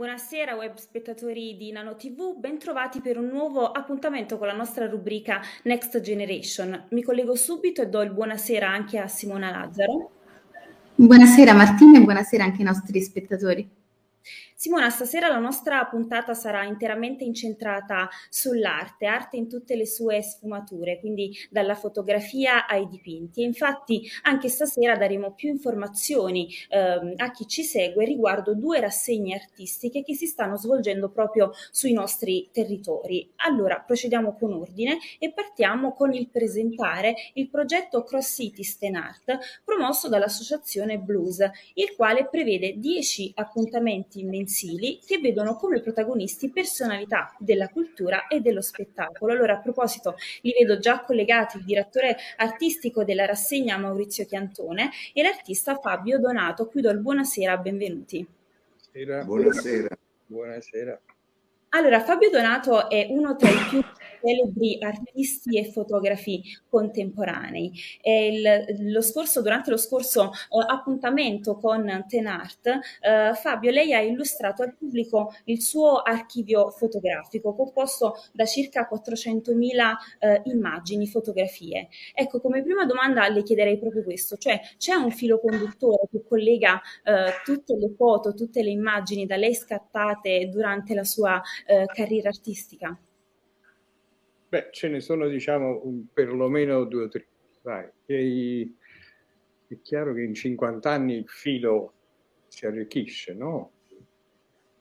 Buonasera web spettatori di Nano TV, bentrovati per un nuovo appuntamento con la nostra rubrica Next Generation. Mi collego subito e do il buonasera anche a Simona Lazzaro. Buonasera Martina e buonasera anche ai nostri spettatori. Simona, stasera la nostra puntata sarà interamente incentrata sull'arte, arte in tutte le sue sfumature, quindi dalla fotografia ai dipinti. E infatti anche stasera daremo più informazioni eh, a chi ci segue riguardo due rassegne artistiche che si stanno svolgendo proprio sui nostri territori. Allora, procediamo con ordine e partiamo con il presentare il progetto Cross City Sten Art promosso dall'associazione Blues, il quale prevede 10 appuntamenti mensili mensili che vedono come protagonisti personalità della cultura e dello spettacolo. Allora, a proposito, li vedo già collegati il direttore artistico della rassegna Maurizio Chiantone e l'artista Fabio Donato. Qui do il buonasera, benvenuti. Buonasera. Buonasera. Buonasera. Allora, Fabio Donato è uno tra i più celebri artisti e fotografi contemporanei. Il, lo scorso, durante lo scorso uh, appuntamento con Tenart, uh, Fabio, lei ha illustrato al pubblico il suo archivio fotografico composto da circa 400.000 uh, immagini, fotografie. Ecco, come prima domanda le chiederei proprio questo, cioè c'è un filo conduttore che collega tutte le foto, tutte le immagini da lei scattate durante la sua carriera artistica? Beh, ce ne sono diciamo perlomeno due o tre. Vai. E, è chiaro che in 50 anni il filo si arricchisce, no?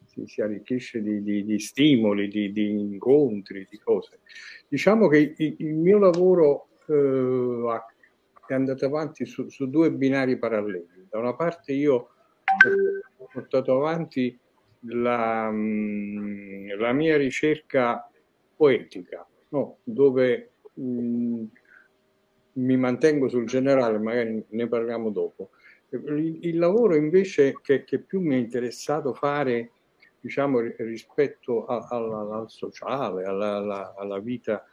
Si, si arricchisce di, di, di stimoli, di, di, incontri, di cose. Diciamo che il, il mio lavoro eh, è andato avanti su, su, due binari paralleli. Da una parte io ho portato avanti la, mm, la mia ricerca poetica, no, dove mh, mm, mi mantengo sul generale, magari ne parliamo dopo. Il, il lavoro invece che, che, più mi è interessato fare, diciamo, rispetto a, a, al sociale, alla, alla, alla vita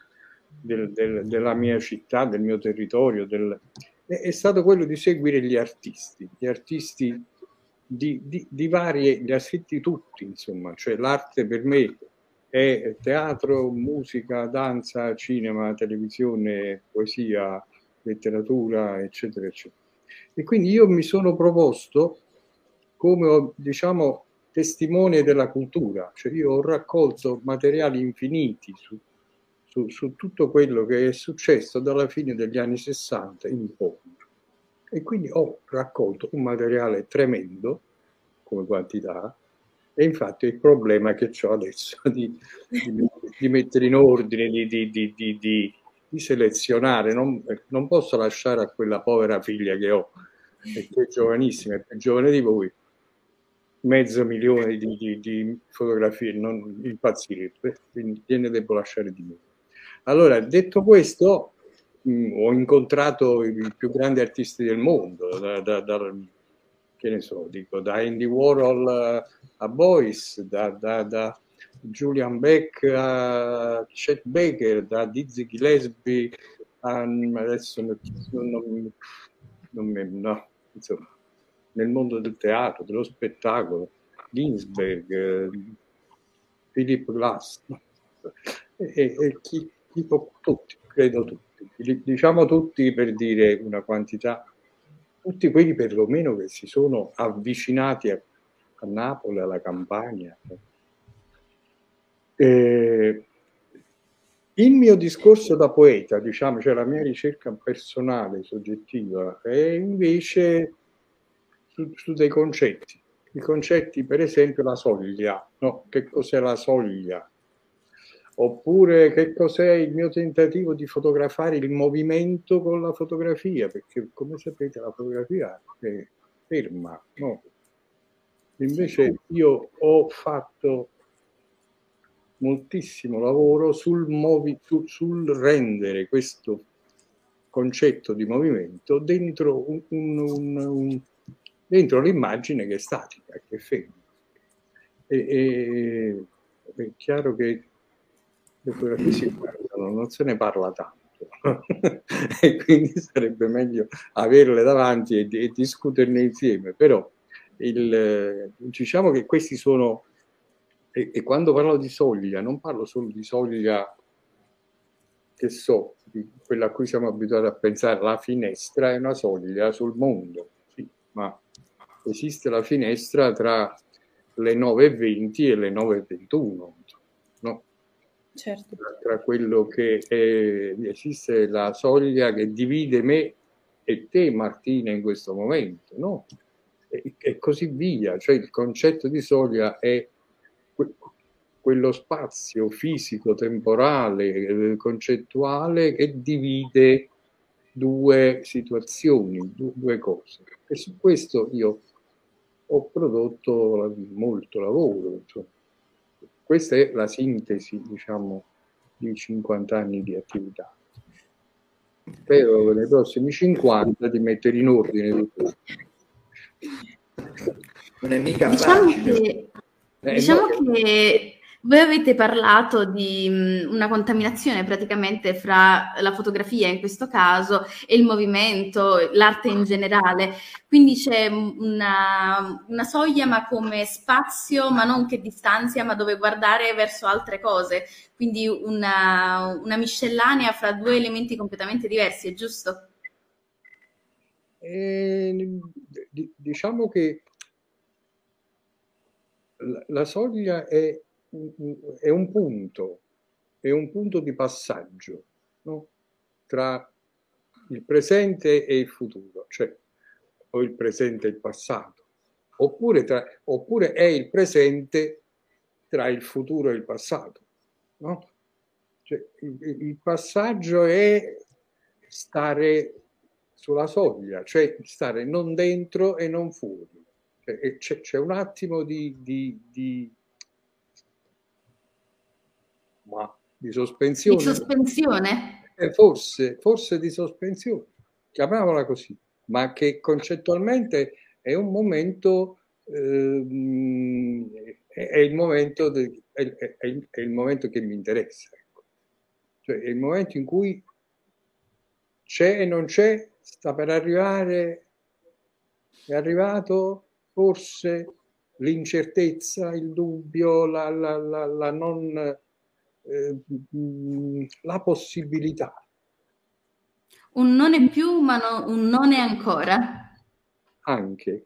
del, del, della mia città, del mio territorio, del, è, è, stato quello di seguire gli artisti, gli artisti di, di, di varie, li ha scritti tutti, insomma, cioè l'arte per me è teatro, musica, danza, cinema, televisione, poesia, letteratura, eccetera, eccetera. E quindi io mi sono proposto come, diciamo, testimone della cultura, cioè io ho raccolto materiali infiniti su, su, su tutto quello che è successo dalla fine degli anni 60 in poi. E quindi ho raccolto un materiale tremendo come quantità, e infatti il problema che ho adesso di, di, di, mettere in ordine, di, di selezionare, non, non, posso lasciare a quella povera figlia che ho, che è giovanissima, è più giovane di voi, mezzo milione di, fotografie, non impazzire, quindi gliene devo lasciare di me. Allora, detto questo, mh, ho incontrato i più grandi artisti del mondo, da, da, da che ne so, dico, da Andy Warhol a Boyce, da, da, da Julian Beck a Chet Baker, da Dizzy Gillespie a adesso non, non, non, no, insomma, nel mondo del teatro, dello spettacolo, Ginsberg, Philip Glass, no? e, e chi, tipo tutti, credo tutti, diciamo tutti per dire una quantità tutti quelli perlomeno che si sono avvicinati a, a Napoli, alla Campania. Eh, il mio discorso da poeta, diciamo, cioè la mia ricerca personale, soggettiva, è invece su, su dei concetti. I concetti, per esempio, la soglia. No? Che cos'è la soglia? Oppure che cos'è il mio tentativo di fotografare il movimento con la fotografia, perché come sapete la fotografia è ferma, no? Invece io ho fatto moltissimo lavoro sul, movi- sul, sul rendere questo concetto di movimento dentro, un, un, un, dentro l'immagine che è statica, che è ferma. E, e, è chiaro che le fotografie si guardano, non se ne parla tanto. e quindi sarebbe meglio averle davanti e, e discuterne insieme. Però il, diciamo che questi sono e, e, quando parlo di soglia, non parlo solo di soglia, che so, di quella a cui siamo abituati a pensare, la finestra è una soglia sul mondo, sì, ma esiste la finestra tra le 9.20 e le 9.21, no? Certo. Tra quello che è, esiste la soglia che divide me e te, Martina, in questo momento, no? E, e così via. Cioè il concetto di soglia è que- quello spazio fisico, temporale, eh, concettuale che divide due situazioni, due, due cose. E su questo io ho prodotto molto lavoro. Cioè. Questa è la sintesi, diciamo, di 50 anni di attività. Spero nei prossimi 50 di mettere in ordine tutto. Non è mica diciamo facile. Che, eh, diciamo no, che voi avete parlato di mh, una contaminazione praticamente fra la fotografia in questo caso e il movimento, l'arte in generale, quindi c'è una, una, soglia ma come spazio, ma non che distanzia, ma dove guardare verso altre cose, quindi una, una miscellanea fra due elementi completamente diversi, è giusto? Eh, diciamo che la, la soglia è è un punto, è un punto di passaggio no? tra il presente e il futuro, cioè o il presente e il passato, oppure, tra, oppure è il presente tra il futuro e il passato. No? Cioè, il, il passaggio è stare sulla soglia, cioè stare non dentro e non fuori. Cioè, c'è, c'è, un attimo di, di, di ma di sospensione. Di sospensione? Eh, forse, forse di sospensione, chiamiamola così, ma che concettualmente è un momento, ehm, è, il momento de, è, è, è, il momento che mi interessa. Ecco. Cioè è il momento in cui c'è e non c'è, sta per arrivare, è arrivato forse l'incertezza, il dubbio, la, la, la, la non eh, la possibilità. Un non è più, ma no, un non è ancora. Anche.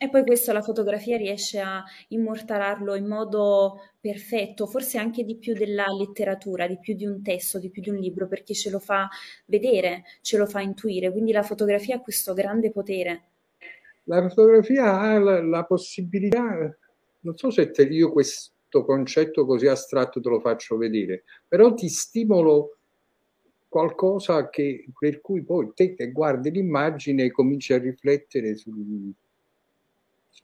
E poi questo la fotografia riesce a immortalarlo in modo perfetto, forse anche di più della letteratura, di più di un testo, di più di un libro, perché ce lo fa vedere, ce lo fa intuire. Quindi la fotografia ha questo grande potere. La fotografia ha la, la possibilità, non so se te, io questo questo concetto così astratto te lo faccio vedere, però ti stimolo qualcosa che, per cui poi te che guardi l'immagine e cominci a riflettere su...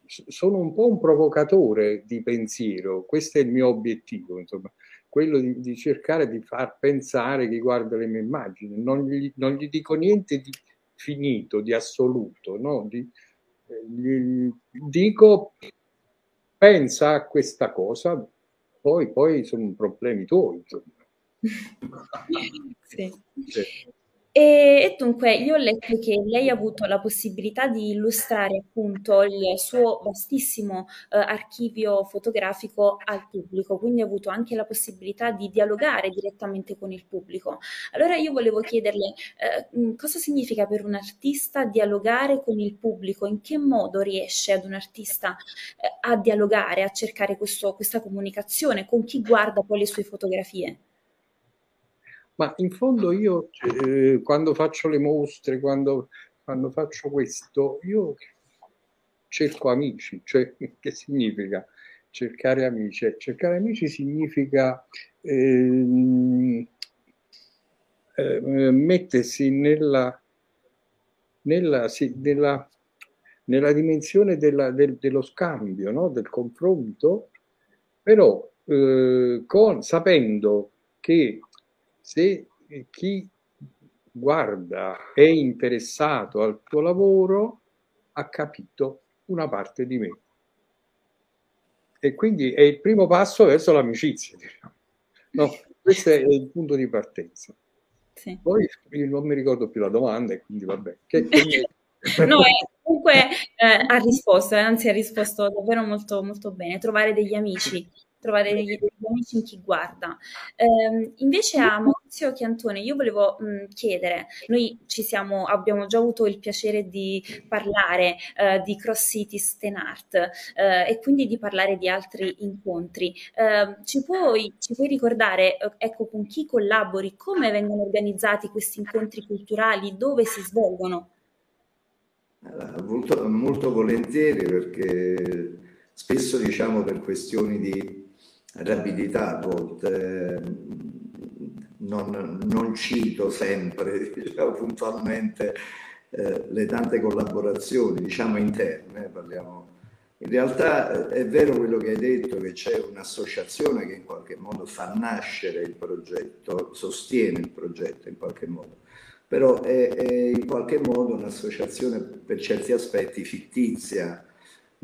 Sono un po' un provocatore di pensiero, questo è il mio obiettivo, insomma, quello di, di cercare di far pensare chi guarda le mie immagini. Non gli, non gli dico niente di finito, di assoluto, no? Di, eh, gli dico pensa a questa cosa, poi, poi sono problemi tuoi. sì. sì. E, dunque, io ho letto che lei ha avuto la possibilità di illustrare appunto il suo vastissimo eh, archivio fotografico al pubblico, quindi ha avuto anche la possibilità di dialogare direttamente con il pubblico. Allora io volevo chiederle eh, cosa significa per un artista dialogare con il pubblico, in che modo riesce ad un artista eh, a dialogare, a cercare questo, questa comunicazione con chi guarda poi le sue fotografie. Ma in fondo io eh, quando faccio le mostre, quando, quando, faccio questo, io cerco amici, cioè che significa cercare amici? Cercare amici significa eh, eh, mettersi nella, nella, sì, nella, nella dimensione della, del, dello scambio, no? del confronto, però eh, con, sapendo che se chi guarda è interessato al tuo lavoro ha capito una parte di me. E quindi è il primo passo verso l'amicizia. Diciamo. No, questo è il punto di partenza. Sì. Poi non mi ricordo più la domanda e quindi vabbè. Che, che no, è, Comunque eh, ha risposto, eh, anzi ha risposto davvero molto, molto bene. Trovare degli amici trovare degli, amici in chi guarda. Eh, invece a Maurizio Chiantone io volevo mh, chiedere, noi ci siamo, abbiamo già avuto il piacere di parlare eh, di Cross City Sten Art eh, e quindi di parlare di altri incontri. Ehm, ci puoi, ci, puoi, ricordare eh, ecco, con chi collabori, come vengono organizzati questi incontri culturali, dove si svolgono? Molto, molto volentieri perché spesso diciamo per questioni di volte, non, non cito sempre diciamo, puntualmente eh, le tante collaborazioni, diciamo interne, parliamo. In realtà eh, è vero quello che hai detto, che c'è un'associazione che in qualche modo fa nascere il progetto, sostiene il progetto in qualche modo, però è, è in qualche modo un'associazione per certi aspetti fittizia,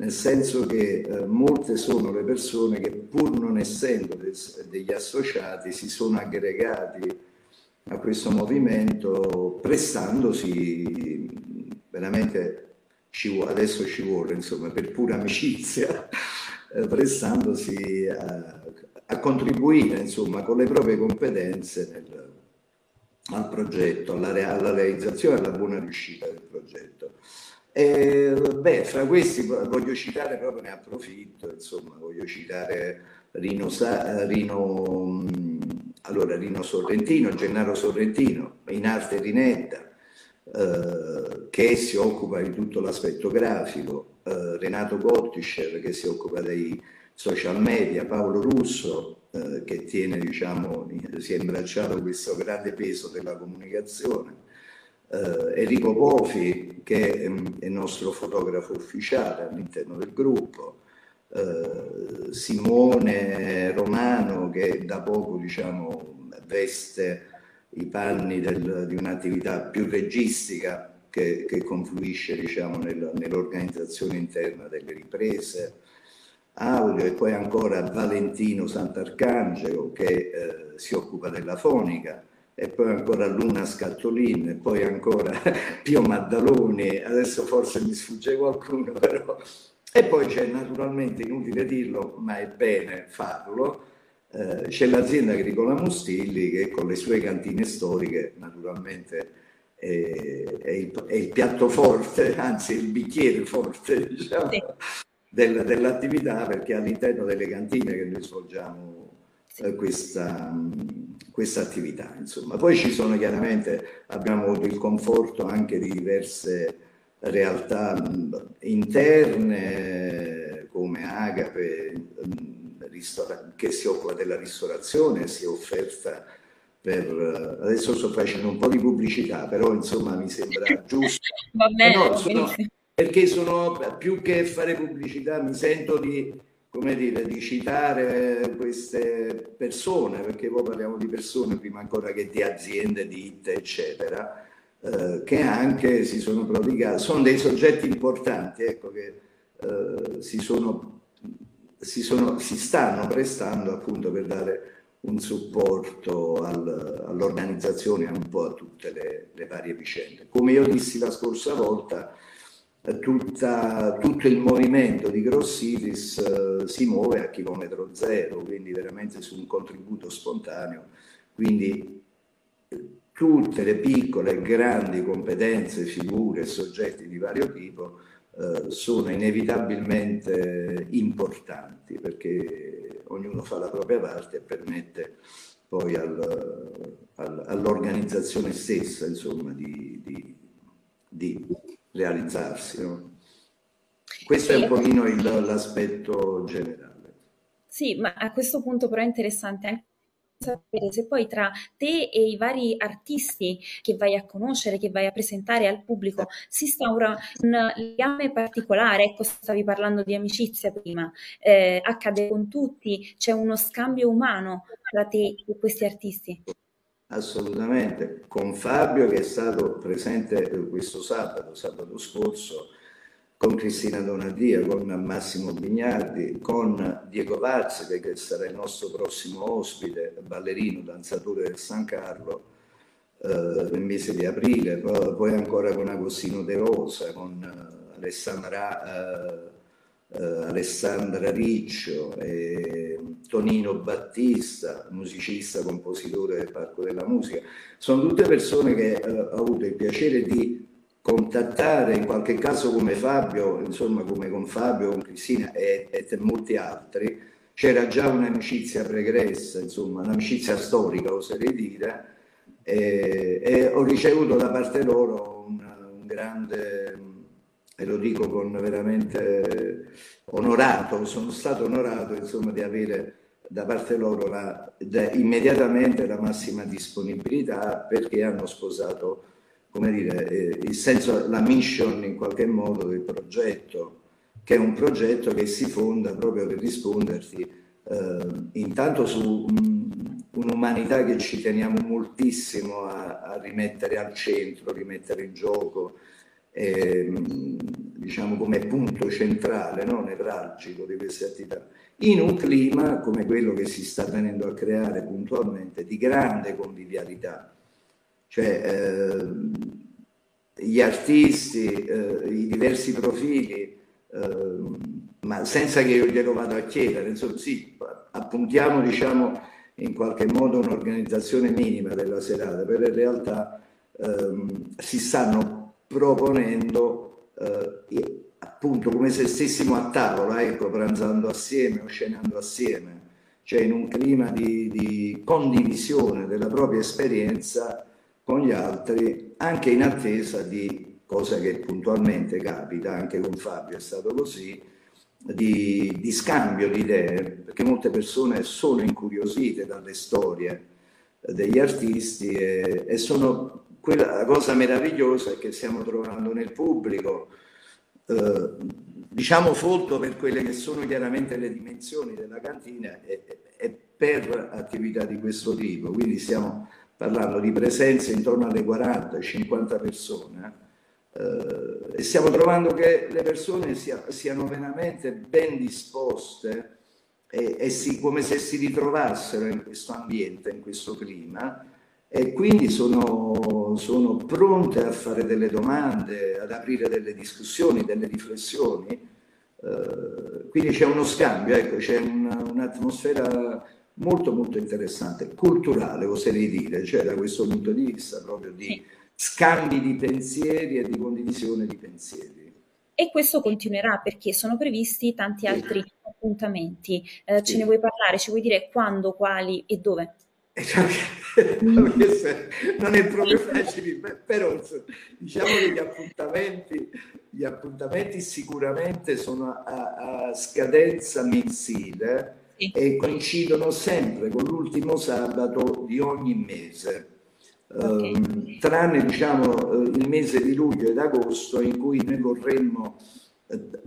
nel senso che eh, molte sono le persone che pur non essendo des, degli associati si sono aggregati a questo movimento prestandosi veramente ci, adesso ci vuole insomma per pura amicizia eh, prestandosi a, a, contribuire insomma con le proprie competenze nel, al progetto alla, alla realizzazione e alla buona riuscita del progetto e, beh, fra questi voglio citare, proprio ne approfitto, insomma, voglio citare Rino, Rino, allora, Rino Sorrentino, Gennaro Sorrentino, in arte Rinetta, eh, che si occupa di tutto l'aspetto grafico, eh, Renato Gottischer che si occupa dei social media, Paolo Russo eh, che tiene, diciamo, si è imbracciato questo grande peso della comunicazione, eh, Enrico Pofi, che è il nostro fotografo ufficiale all'interno del gruppo, eh, Simone Romano, che da poco diciamo, veste i panni del, di un'attività più registica che, che confluisce diciamo, nel, nell'organizzazione interna delle riprese audio e poi ancora Valentino Sant'Arcangelo che eh, si occupa della fonica e poi ancora Luna Scattolin, e poi ancora Pio Maddaloni, adesso forse mi sfugge qualcuno però. E poi c'è naturalmente, inutile dirlo, ma è bene farlo, eh, c'è l'azienda agricola Mustilli che con le sue cantine storiche naturalmente è, è, il, è il, piatto forte, anzi il bicchiere forte diciamo, sì. del, dell'attività perché all'interno delle cantine che noi svolgiamo eh, questa, questa attività. Insomma. Poi ci sono chiaramente, abbiamo avuto il conforto anche di diverse realtà interne come Agape che si occupa della ristorazione, si è offerta per adesso sto facendo un po' di pubblicità, però insomma mi sembra giusto. Va bene, no, sono, perché sono più che fare pubblicità, mi sento di come dire, di citare queste persone, perché poi parliamo di persone prima ancora che di aziende, ditte, eccetera, eh, che anche si sono prodigati, sono dei soggetti importanti, ecco, che eh, si, sono, si, sono, si, stanno prestando appunto per dare un supporto al, all'organizzazione un po' a tutte le, le varie vicende. Come io dissi la scorsa volta, tutta, tutto il movimento di Gross Cities eh, si muove a chilometro zero, quindi veramente su un contributo spontaneo. Quindi tutte le piccole e grandi competenze, figure soggetti di vario tipo eh, sono inevitabilmente importanti perché ognuno fa la propria parte e permette poi al, al, all'organizzazione stessa insomma, di, di, di realizzarsi. No? Questo sì. è un pochino il, l'aspetto generale. Sì, ma a questo punto però è interessante anche sapere se poi tra te e i vari artisti che vai a conoscere, che vai a presentare al pubblico, si instaura un legame particolare. Ecco, stavi parlando di amicizia prima, eh, accade con tutti, c'è uno scambio umano tra te e questi artisti. Assolutamente, con Fabio che è stato presente questo sabato, sabato scorso, con Cristina Donadia, con Massimo Bignardi, con Diego Vazzi che sarà il nostro prossimo ospite, ballerino, danzatore del San Carlo, eh, nel mese di aprile, poi, ancora con Agostino De Rosa, con Alessandra, uh, uh, Alessandra Riccio, Tonino Battista, musicista, compositore del Parco della Musica. Sono tutte persone che ho avuto il piacere di contattare, in qualche caso come Fabio, insomma come con Fabio, con Cristina e, e molti altri, c'era già un'amicizia pregressa, insomma un'amicizia storica oserei dire, e, e ho ricevuto da parte loro un, un grande, e lo dico con veramente onorato, sono stato onorato insomma di avere da parte loro la, da, immediatamente la massima disponibilità perché hanno sposato come dire, eh, il senso, la mission in qualche modo del progetto, che è un progetto che si fonda proprio per risponderti eh, intanto su um, un'umanità che ci teniamo moltissimo a, a, rimettere al centro, rimettere in gioco, eh, diciamo come punto centrale, no? nevralgico di queste attività, in un clima come quello che si sta venendo a creare puntualmente di grande convivialità cioè eh, gli artisti, eh, i diversi profili, eh, ma senza che io glielo vada a chiedere, insomma sì, appuntiamo diciamo in qualche modo un'organizzazione minima della serata, però in realtà ehm, si stanno proponendo eh, appunto come se stessimo a tavola, ecco, pranzando assieme o scenando assieme, cioè in un clima di, di condivisione della propria esperienza con gli altri, anche in attesa di cosa che puntualmente capita, anche con Fabio è stato così, di, di scambio di idee, perché molte persone sono incuriosite dalle storie degli artisti e, e sono quella, la cosa meravigliosa è che stiamo trovando nel pubblico, eh, diciamo folto per quelle che sono chiaramente le dimensioni della cantina e, e per attività di questo tipo, quindi stiamo parlando di presenze intorno alle 40-50 persone, eh, e stiamo trovando che le persone sia, siano veramente ben disposte e, e si, come se si ritrovassero in questo ambiente, in questo clima, e quindi sono, sono pronte a fare delle domande, ad aprire delle discussioni, delle riflessioni. Eh, quindi c'è uno scambio, ecco, c'è una, un'atmosfera molto molto interessante, culturale oserei dire, cioè da questo punto di vista proprio di scambi di pensieri e di condivisione di pensieri. E questo continuerà perché sono previsti tanti altri appuntamenti. Eh, ce ne vuoi parlare? Ci vuoi dire quando, quali e dove? non è proprio facile, però diciamo che gli appuntamenti, gli appuntamenti sicuramente sono a, a scadenza mensile e coincidono sempre con l'ultimo sabato di ogni mese. Okay. Uh, tranne diciamo uh, il mese di luglio ed agosto in cui noi vorremmo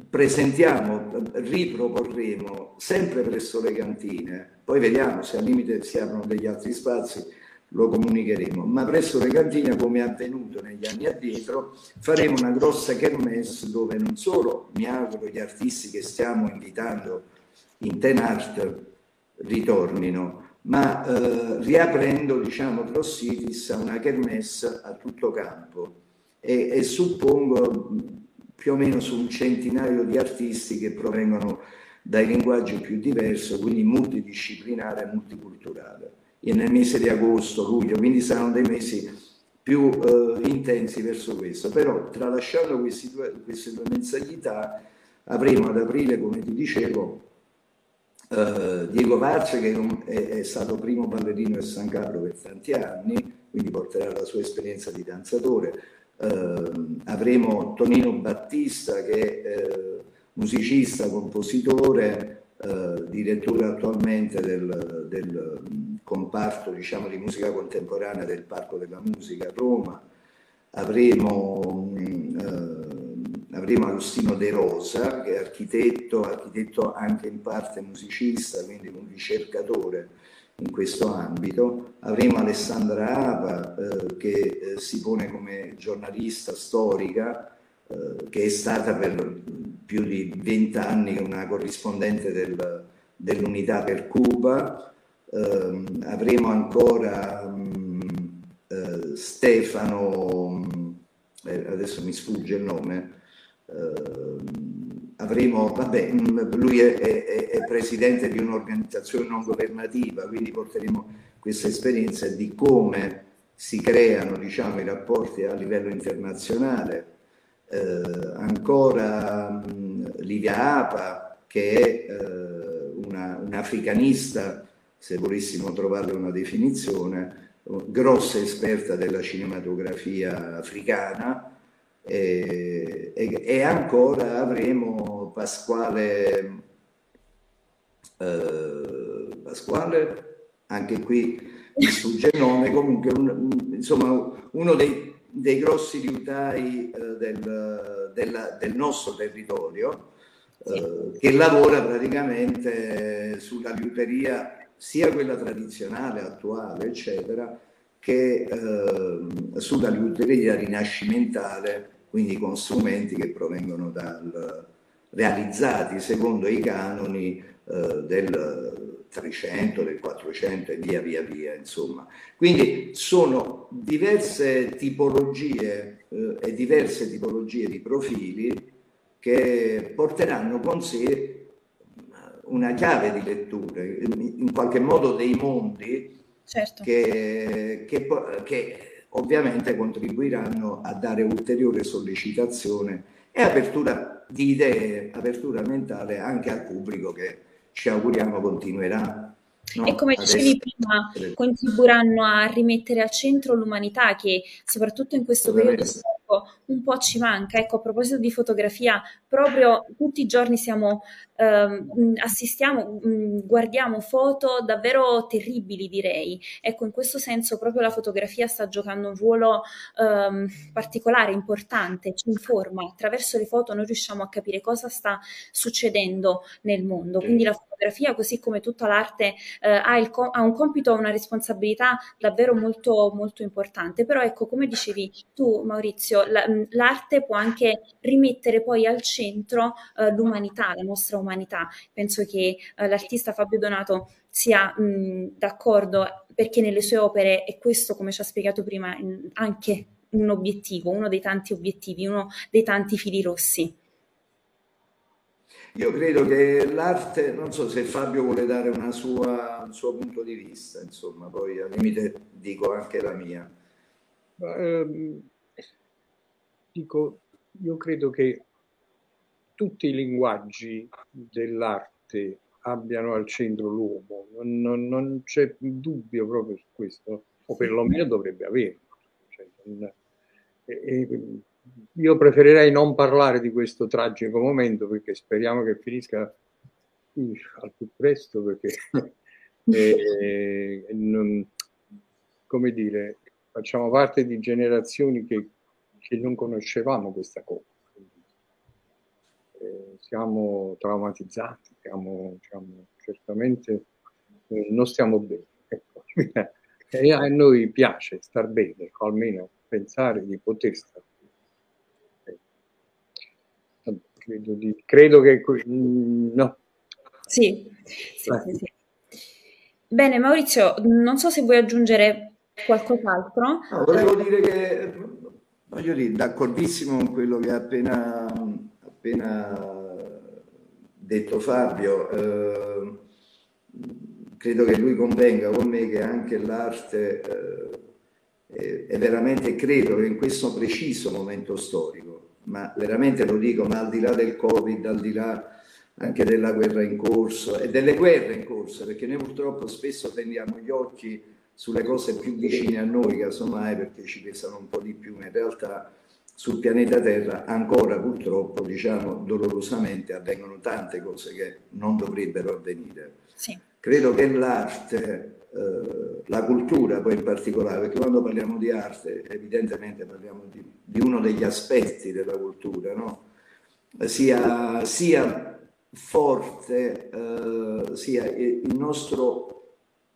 presentiamo, riproporremo sempre presso le cantine, poi vediamo se al limite si aprono degli altri spazi, lo comunicheremo, ma presso le cantine come è avvenuto negli anni addietro faremo una grossa kermesse dove non solo mi auguro gli artisti che stiamo invitando in Ten Art ritornino, ma eh, riaprendo diciamo Crossitis a una kermesse a tutto campo. E, e, suppongo più o meno su un centinaio di artisti che provengono dai linguaggi più diversi, quindi multidisciplinare e multiculturale. E nel mese di agosto, luglio, quindi saranno dei mesi più eh, intensi verso questo. Però tralasciando due, queste due mensilità, avremo ad aprile, come ti dicevo, Uh, Diego Varce che è, è, stato primo ballerino del San Carlo per tanti anni, quindi porterà la sua esperienza di danzatore. Uh, avremo Tonino Battista che è uh, musicista, compositore, direttore attualmente del, del comparto diciamo, di musica contemporanea del Parco della Musica a Roma. Avremo um, avremo Agostino De Rosa, che è architetto, architetto anche in parte musicista, quindi un ricercatore in questo ambito. Avremo Alessandra Ava, eh, che eh, si pone come giornalista storica, eh, che è stata per più di vent'anni una corrispondente del, dell'unità per Cuba. Ehm, avremo ancora mh, mm, eh, Stefano, eh, adesso mi sfugge il nome, avremo, vabbè, lui è, è, è presidente di un'organizzazione non governativa, quindi porteremo questa esperienza di come si creano diciamo, i rapporti a livello internazionale. Eh, ancora mh, Livia Apa, che è eh, una, un'africanista, se volessimo trovarle una definizione, grossa esperta della cinematografia africana, e, e, e ancora avremo Pasquale, eh, Pasquale, anche qui il nome, comunque un, insomma uno dei, dei grossi liutai eh, del, della, del, nostro territorio eh, che lavora praticamente sulla liuteria sia quella tradizionale, attuale, eccetera, che eh, sulla liuteria rinascimentale quindi con strumenti che provengono dal, realizzati secondo i canoni eh, del 300, del 400 e via via via, insomma. Quindi sono diverse tipologie eh, e diverse tipologie di profili che porteranno con sé una chiave di lettura, in qualche modo dei mondi certo. che, che, che ovviamente contribuiranno a dare ulteriore sollecitazione e apertura di idee, apertura mentale anche al pubblico che ci auguriamo continuerà. No, e come dicevi prima, contribuiranno a rimettere al centro l'umanità che soprattutto in questo periodo un po' ci manca. Ecco, a proposito di fotografia, proprio tutti i giorni siamo ehm, assistiamo, guardiamo foto davvero terribili, direi. Ecco, in questo senso proprio la fotografia sta giocando un ruolo ehm, particolare, importante, ci informa. Attraverso le foto noi riusciamo a capire cosa sta succedendo nel mondo. Quindi la fotografia, così come tutta l'arte, eh, ha, il, ha, un compito, una responsabilità davvero molto, molto importante. Però ecco, come dicevi tu, Maurizio, la, l'arte può anche rimettere poi al centro eh, l'umanità, la nostra umanità. Penso che eh, l'artista Fabio Donato sia mh, d'accordo perché nelle sue opere è questo, come ci ha spiegato prima, anche un obiettivo, uno dei tanti obiettivi, uno dei tanti fili rossi. Io credo che l'arte, non so se Fabio vuole dare sua, un suo punto di vista, insomma, poi al limite dico anche la mia. Ehm, dico, io credo che tutti i linguaggi dell'arte abbiano al centro l'uomo, non, non, non, c'è dubbio proprio su questo, o perlomeno dovrebbe averlo. Cioè, non, e, e, io preferirei non parlare di questo tragico momento perché speriamo che finisca al più presto perché eh, non, come dire, facciamo parte di generazioni che, che non conoscevamo questa cosa siamo traumatizzati, siamo, siamo certamente eh, non stiamo bene. Ecco. E a noi piace star bene, almeno pensare di poter star bene. Eh, credo, di, credo che... Mm, no. Sì, sì, eh. sì, sì. Bene, Maurizio, non so se vuoi aggiungere qualcos'altro. No, volevo dire che, voglio dire, d'accordissimo con quello che ha appena, appena detto Fabio, eh, credo che lui convenga con me che anche l'arte eh, è veramente, credo che in questo preciso momento storico, ma veramente lo dico, ma al di là del Covid, al di là anche della guerra in corso e delle guerre in corso, perché noi purtroppo spesso tendiamo gli occhi sulle cose più vicine a noi, casomai perché ci pesano un po' di più, ma in realtà sul pianeta Terra ancora purtroppo, diciamo dolorosamente, avvengono tante cose che non dovrebbero avvenire. Sì. Credo che l'arte, eh, la cultura poi in particolare, perché quando parliamo di arte evidentemente parliamo di, di uno degli aspetti della cultura, no? sia, sia, forte, eh, sia il nostro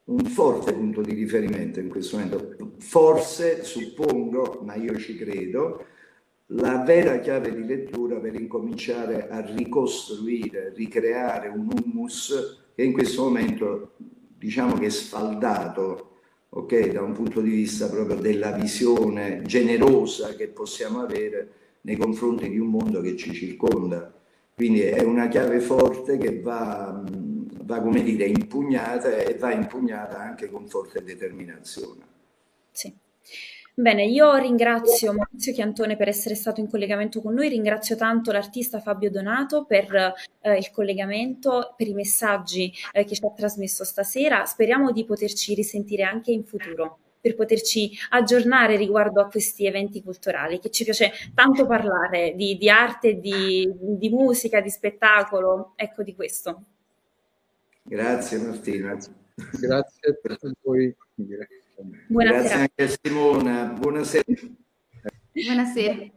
un forte punto di riferimento in questo momento. Forse, suppongo, ma io ci credo, la vera chiave di lettura per incominciare a ricostruire, ricreare un humus che in questo momento diciamo che sfaldato ok, da un punto di vista proprio della visione generosa che possiamo avere nei confronti di un mondo che ci circonda. Quindi è una chiave forte che va, va come dire, impugnata e va impugnata anche con forte determinazione. Sì. Bene, io ringrazio Maurizio Chiantone per essere stato in collegamento con noi, ringrazio tanto l'artista Fabio Donato per eh, il collegamento, per i messaggi eh, che ci ha trasmesso stasera. Speriamo di poterci risentire anche in futuro per poterci aggiornare riguardo a questi eventi culturali, che ci piace tanto parlare di, di arte, di, di, musica, di spettacolo, ecco di questo. Grazie Martina. Grazie a voi. Buonasera. Grazie anche a Simona. Buonasera. Buonasera.